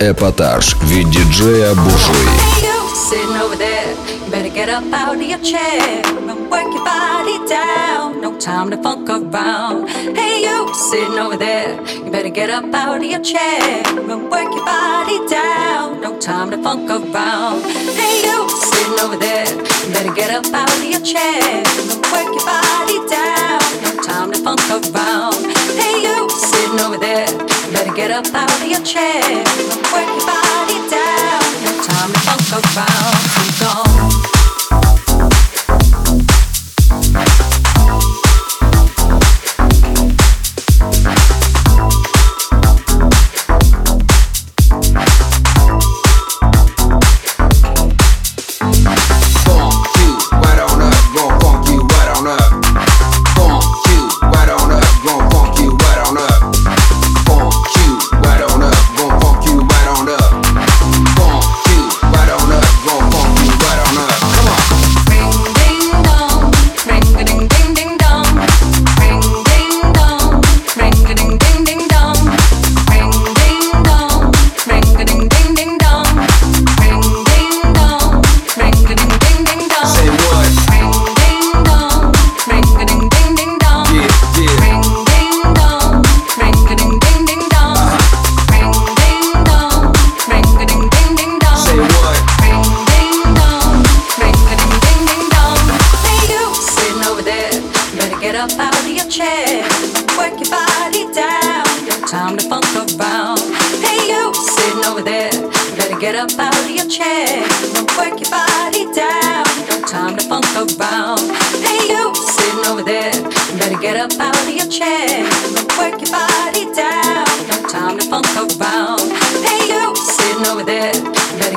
Эпатаж від диджея Буржуи. Sitting over there, you better get up out of your chair and work your body down. No time to funk around. Hey, you sitting over there, you better get up out of your chair and work your body down. No time to funk around. Hey, you sitting over there, you better get up out of your chair and work your body down. No time to funk around. Hey, you sitting over there, you better get up out of your chair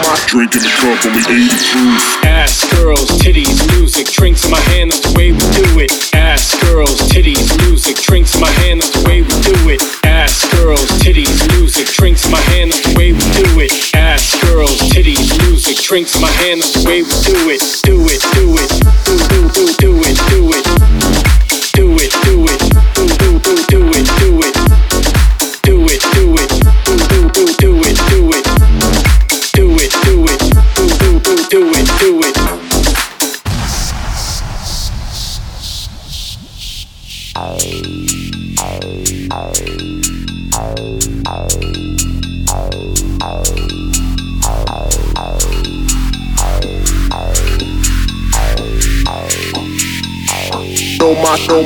Drinking the cup, only 80 proof. Ass girls, titties, music, drinks in my hand, that's the way we do it. Ass girls, titties, music, drinks in my hand, that's the way we do it. Ass girls, titties, music, drinks in my hand, that's the way we do it. Ass girls, titties, music, drinks in my hand, that's the way we do it.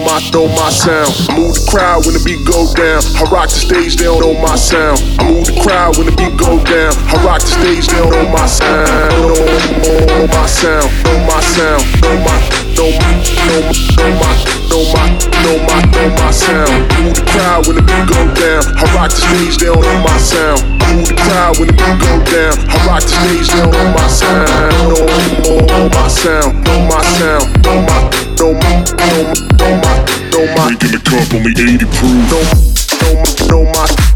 My, know my, sound. I move the crowd when the beat go down. I rock the stage, they don't know my sound. I move the crowd when the beat go down. I rock the stage, they don't know my sound. Know, know my sound, know my sound, know my, know my, know my, know my, know my, know my, sound. Move the crowd when the beat go down. I rock the stage, they don't know my sound. Move the crowd when the beat go down. I rock the stage, they don't know my sound. Know, know my sound, know my sound, know my, don't mock, don't mock, don't mock, don't mock. Cup on 80 proof. Don't, don't mock, don't mock.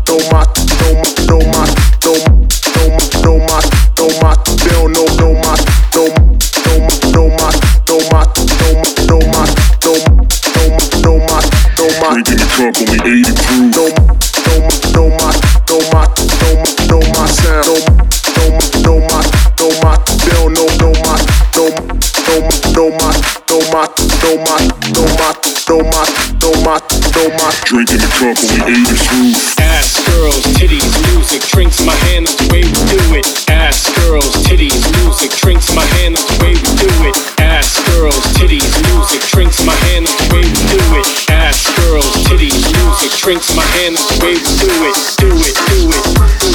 Know my, know my, know my. Drinking the cup, only 80 proof. Ass girls, titties, music, drinks in my hand, that's the way we do it. Ass girls, titties, music, drinks in my hand, that's the way we do it. Ass girls, titties, music, drinks in my hand, that's the way we do it. Ass girls, titties, music, drinks my hand, that's the way we do it. Do it, do it,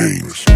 James.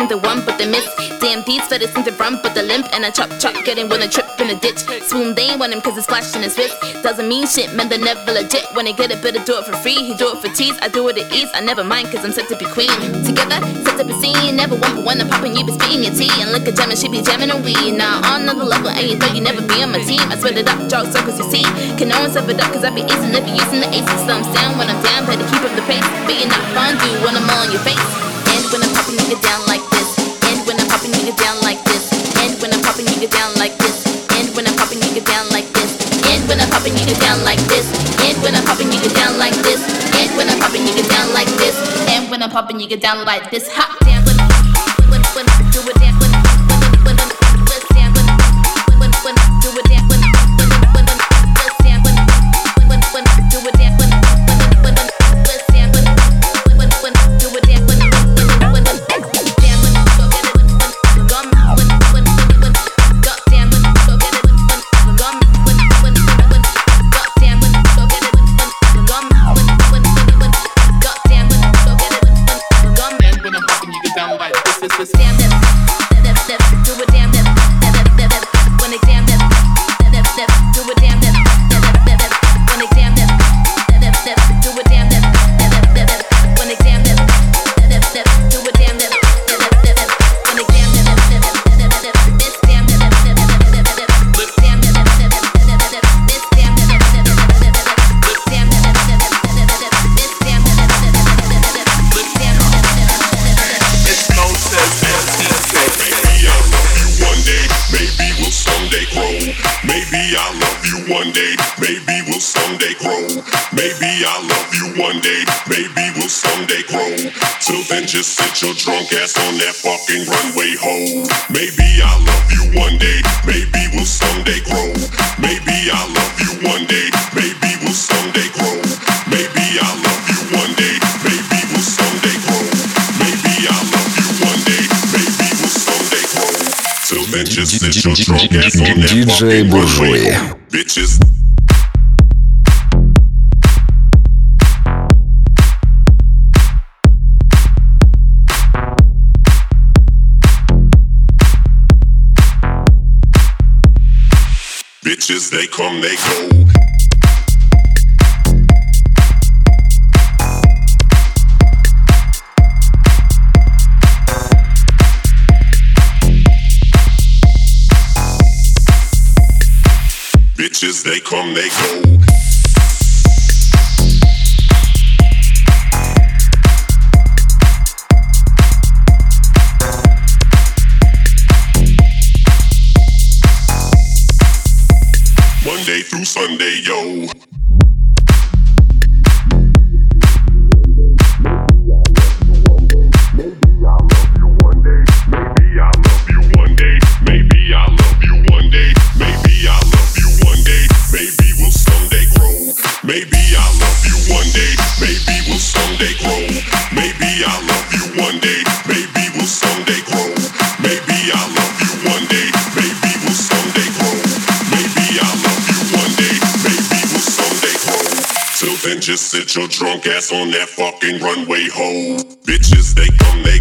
Into one, but they miss. Damn, these feathers into run, but the limp. And I chop chop, getting when I trip in a ditch. Swoon, they ain't want him cause it's flashing his wrist. Doesn't mean shit, man, they never legit. When they get it, better do it for free. He do it for tease, I do it at ease. I never mind cause I'm set to be queen. Together, set to be seen. Never one for one, I'm popping, you be speaking your tea. And look at jamming, she be jamming a weed. Now on another level, and you thought you never be on my team. I spread it up, draw circles, you see. Can no one step it up cause I be easing, never using the aces. So I'm down when I'm down, better keep up the pace. But you're not fun, do when I'm all on your face. And when I'm popping, you get down like popping, get down like this. And when I'm popping, you get down like this. And when I'm popping, you get down like this. And when I'm popping, you get down like this. And when I'm popping, you get down like this. And when I'm popping, you get down like this. And when I'm popping, you get down like this. Hot damn, when, when, do it damn, then, your drunk ass on that fucking runway, ho. Maybe I'll love you one day, maybe we'll someday grow. Maybe I'll love you one day, maybe we'll someday grow. Maybe I'll love you one day, maybe we'll someday grow. Maybe I'll love you one day, maybe we'll someday grow. Till then, just sit your drunk ass on that DJ fucking runway, Bitches, they come, they go. Bitches, they come, they go. Just sit your drunk ass on that fucking runway, ho. Bitches, they come, they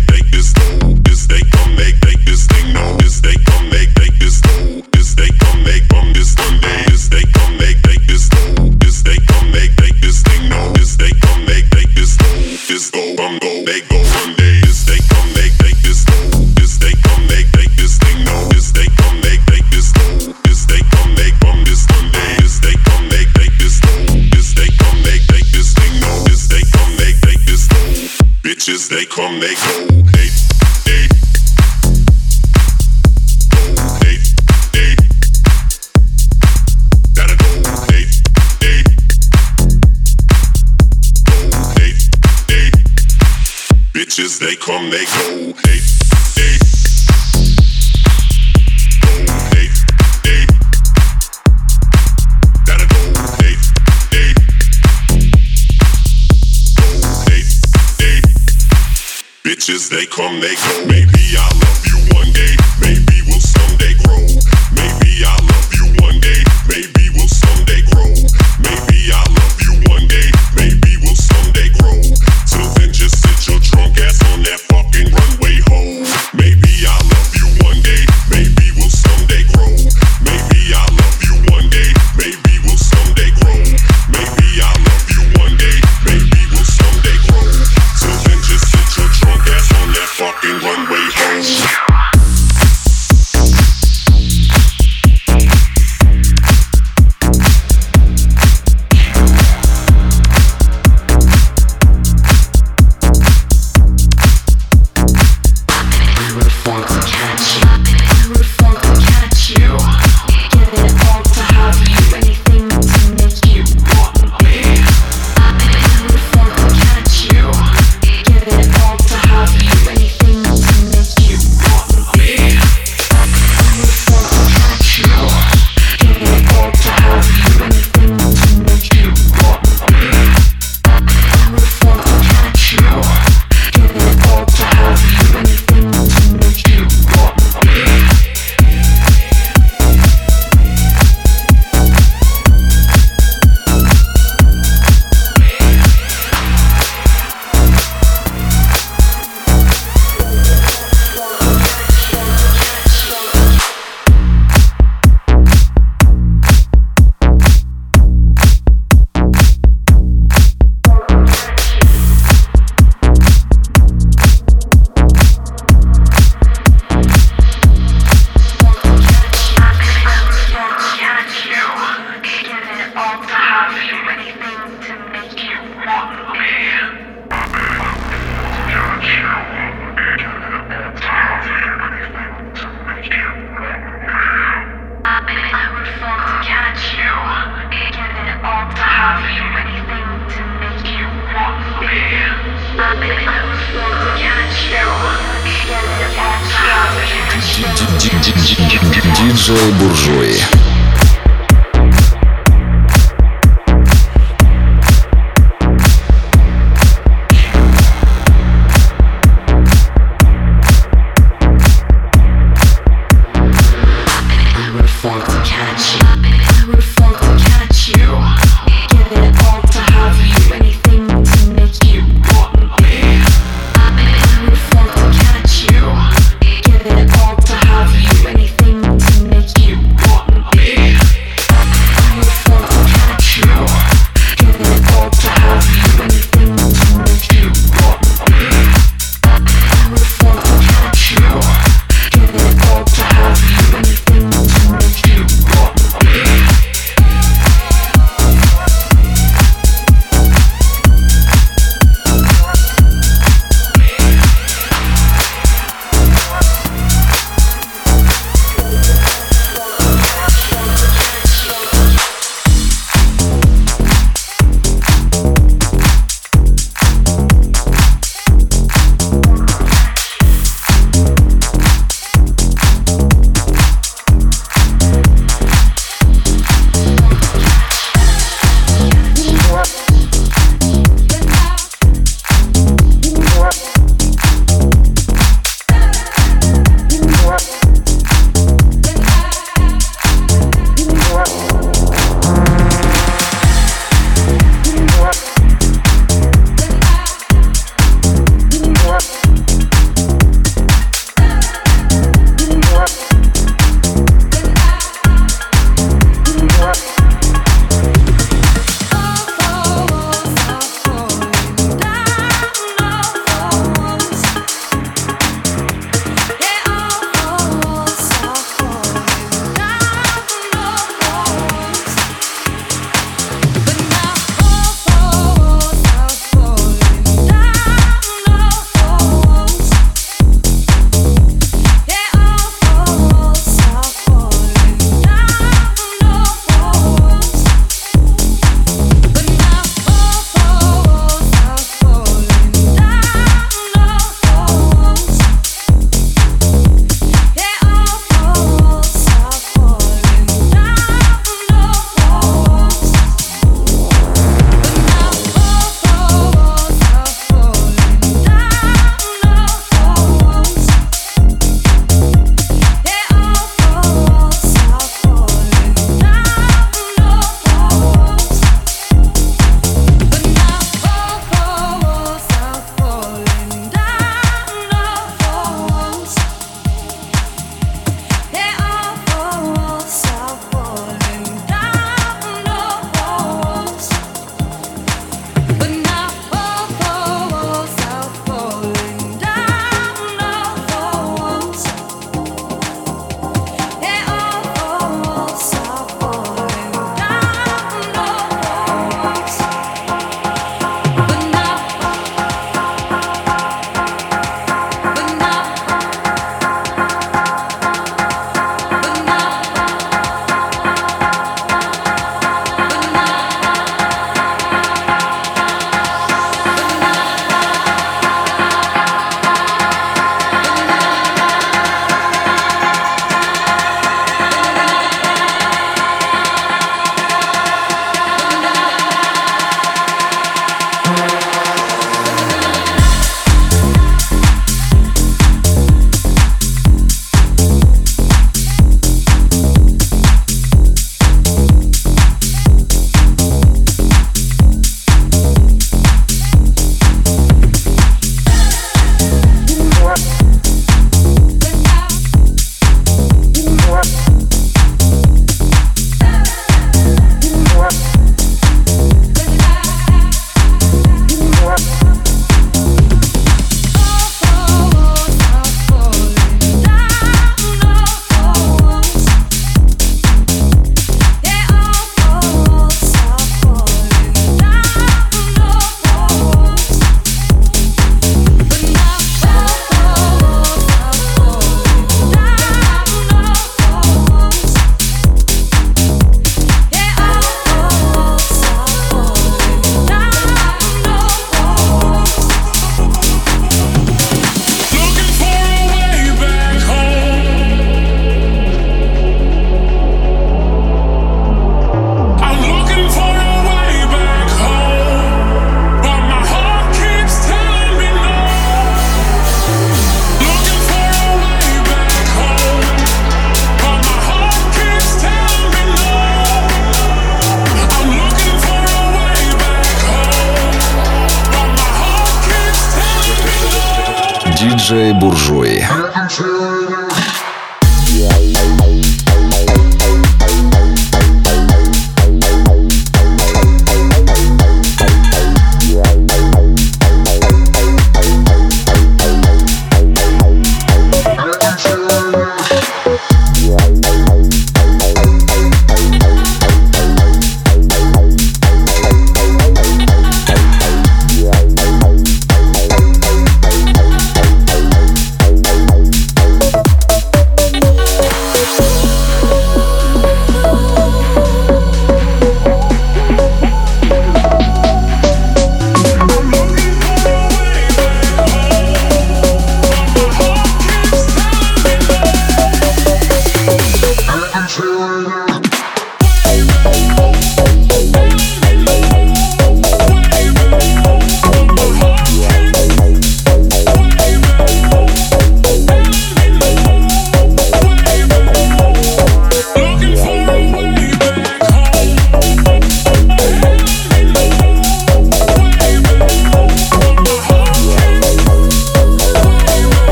come, they go. They, they. Go, they, they. Gotta go, they, they. Go, they, they. Bitches, they come, they go. Wishes they come, they go. Maybe I'll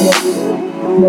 I'm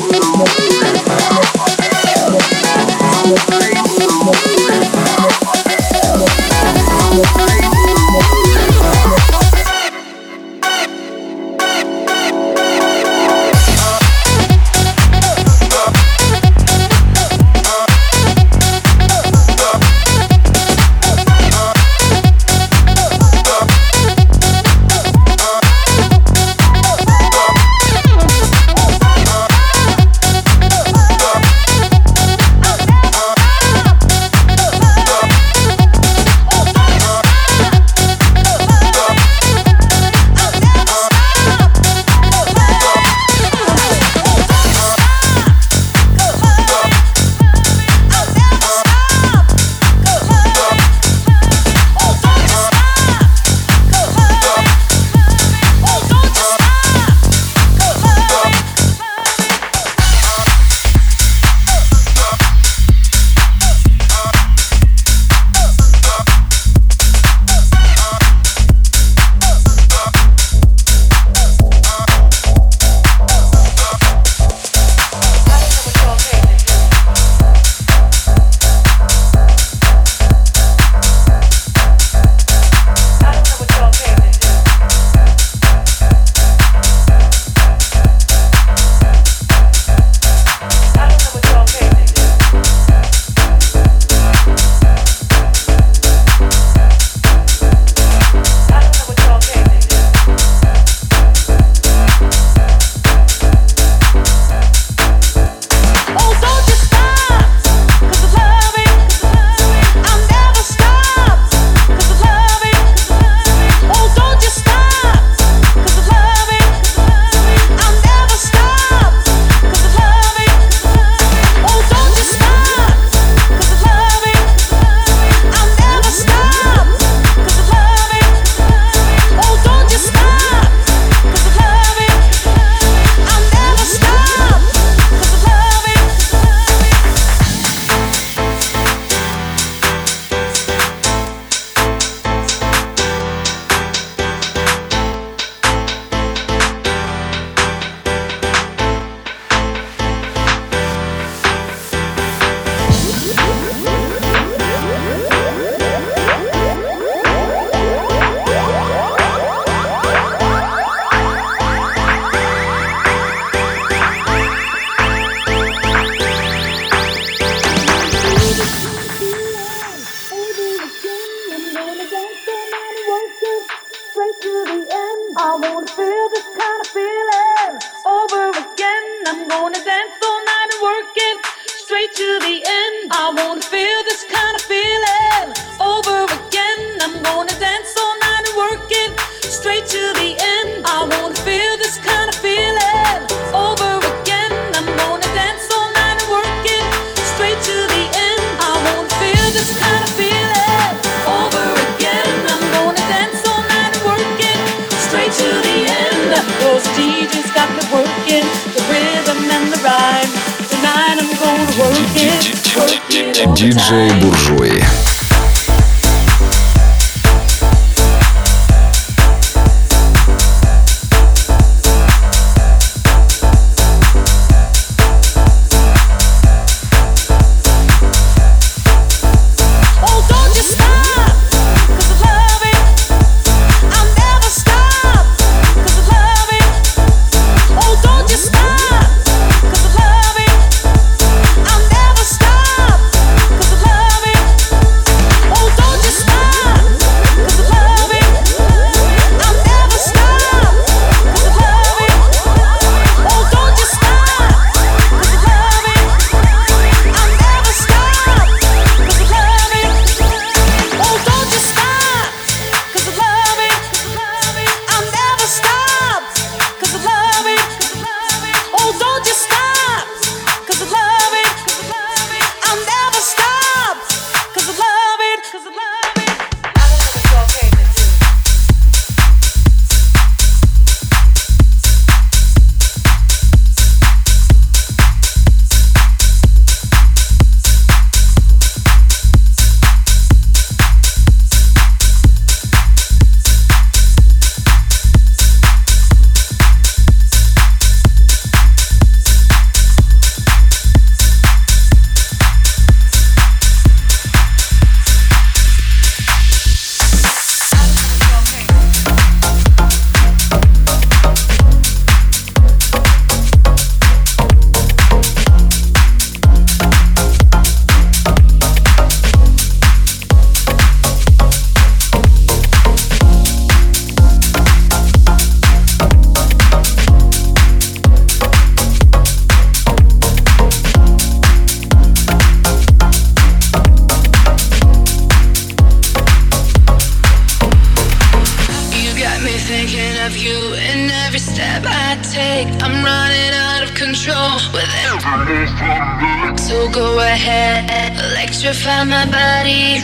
need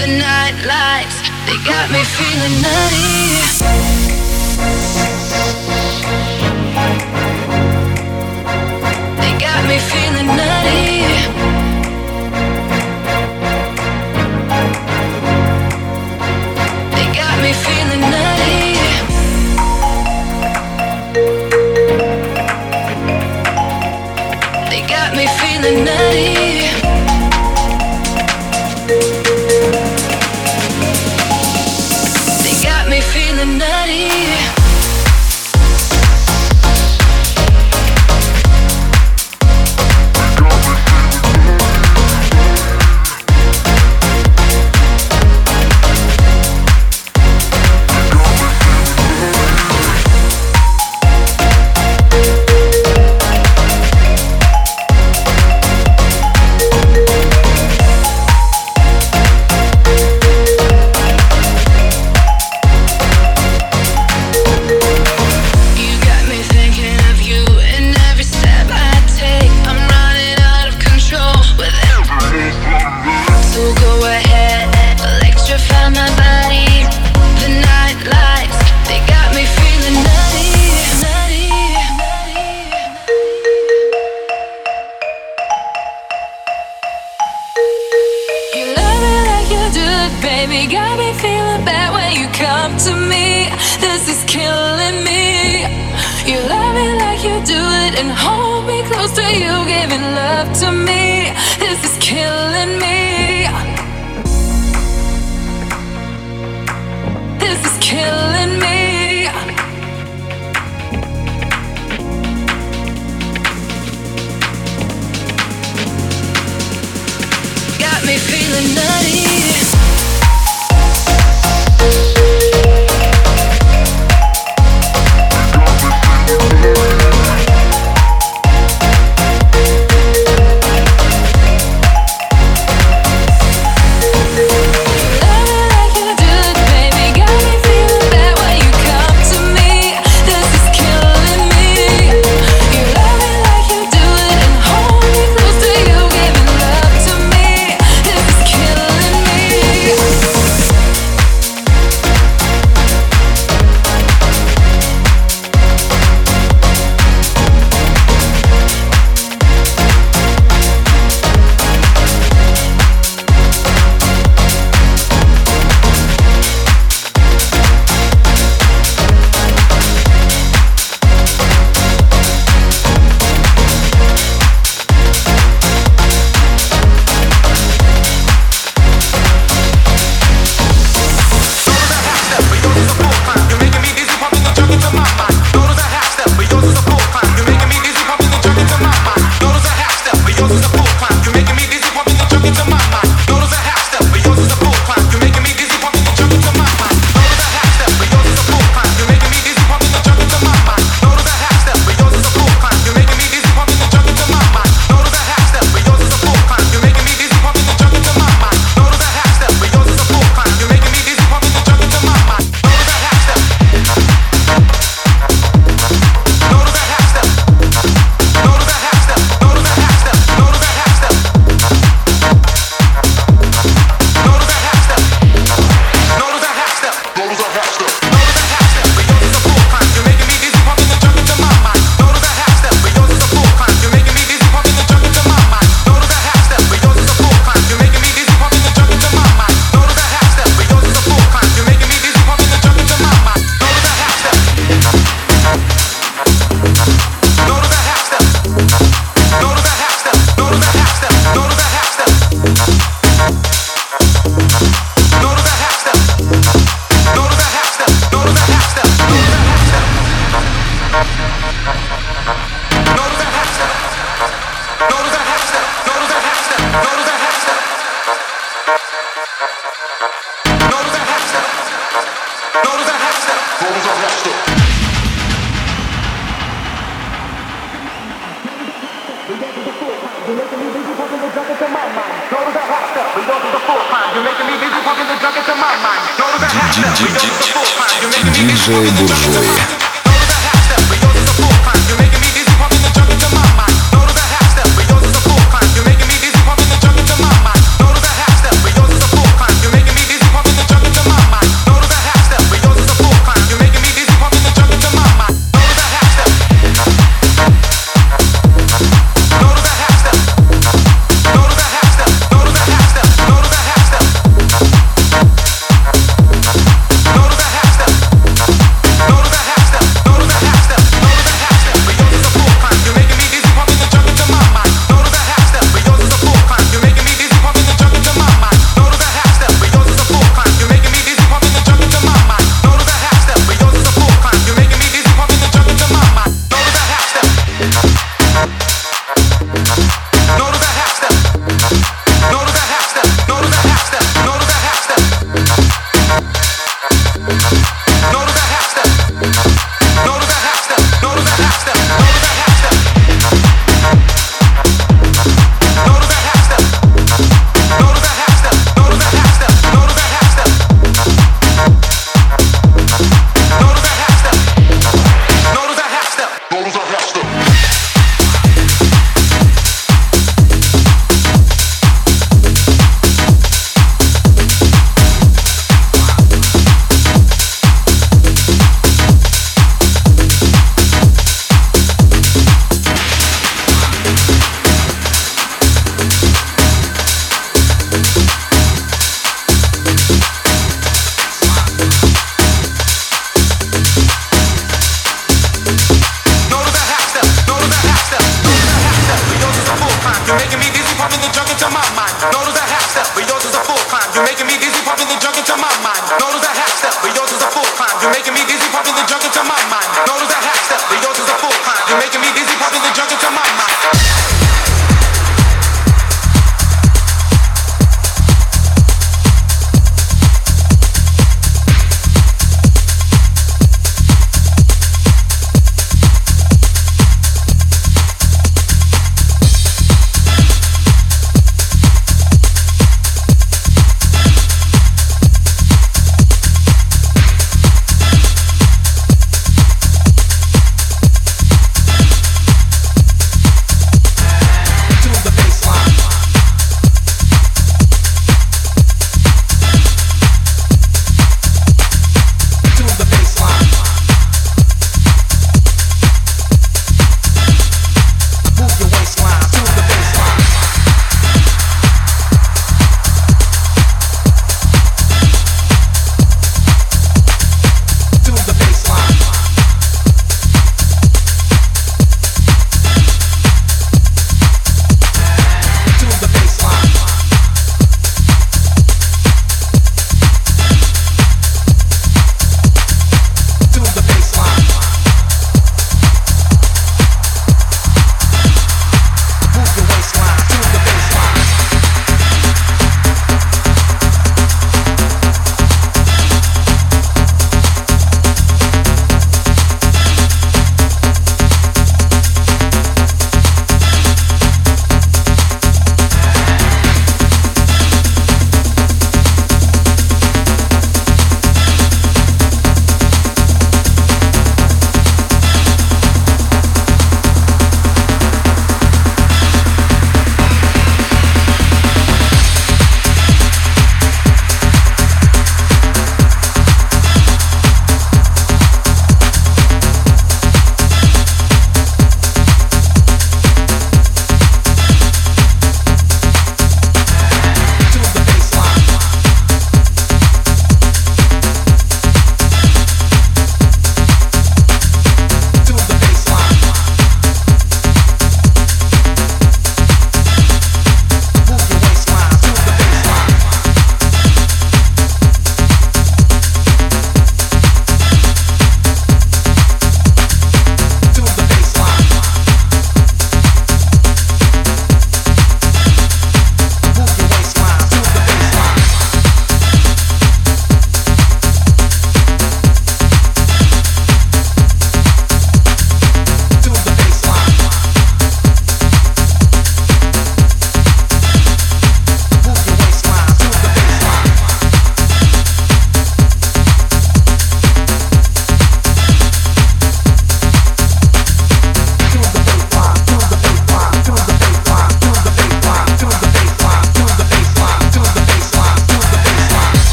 the night lights. They got me feeling nutty. They got me feeling nutty. feeling nutty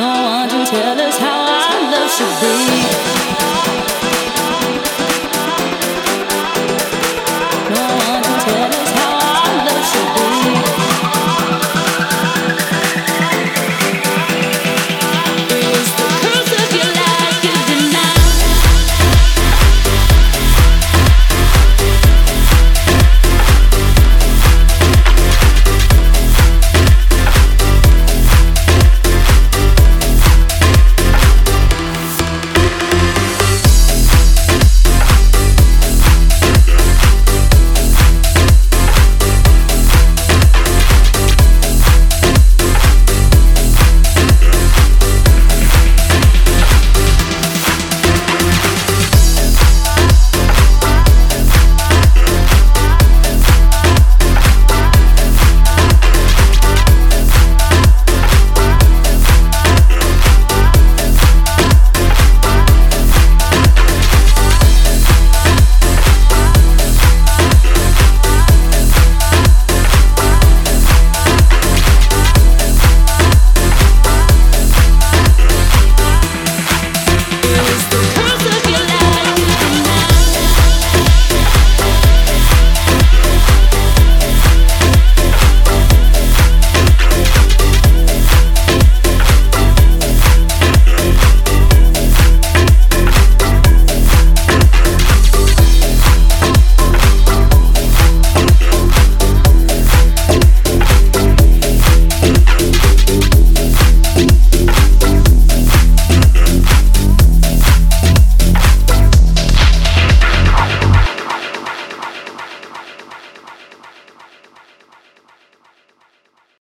No one to tell us how our love should be.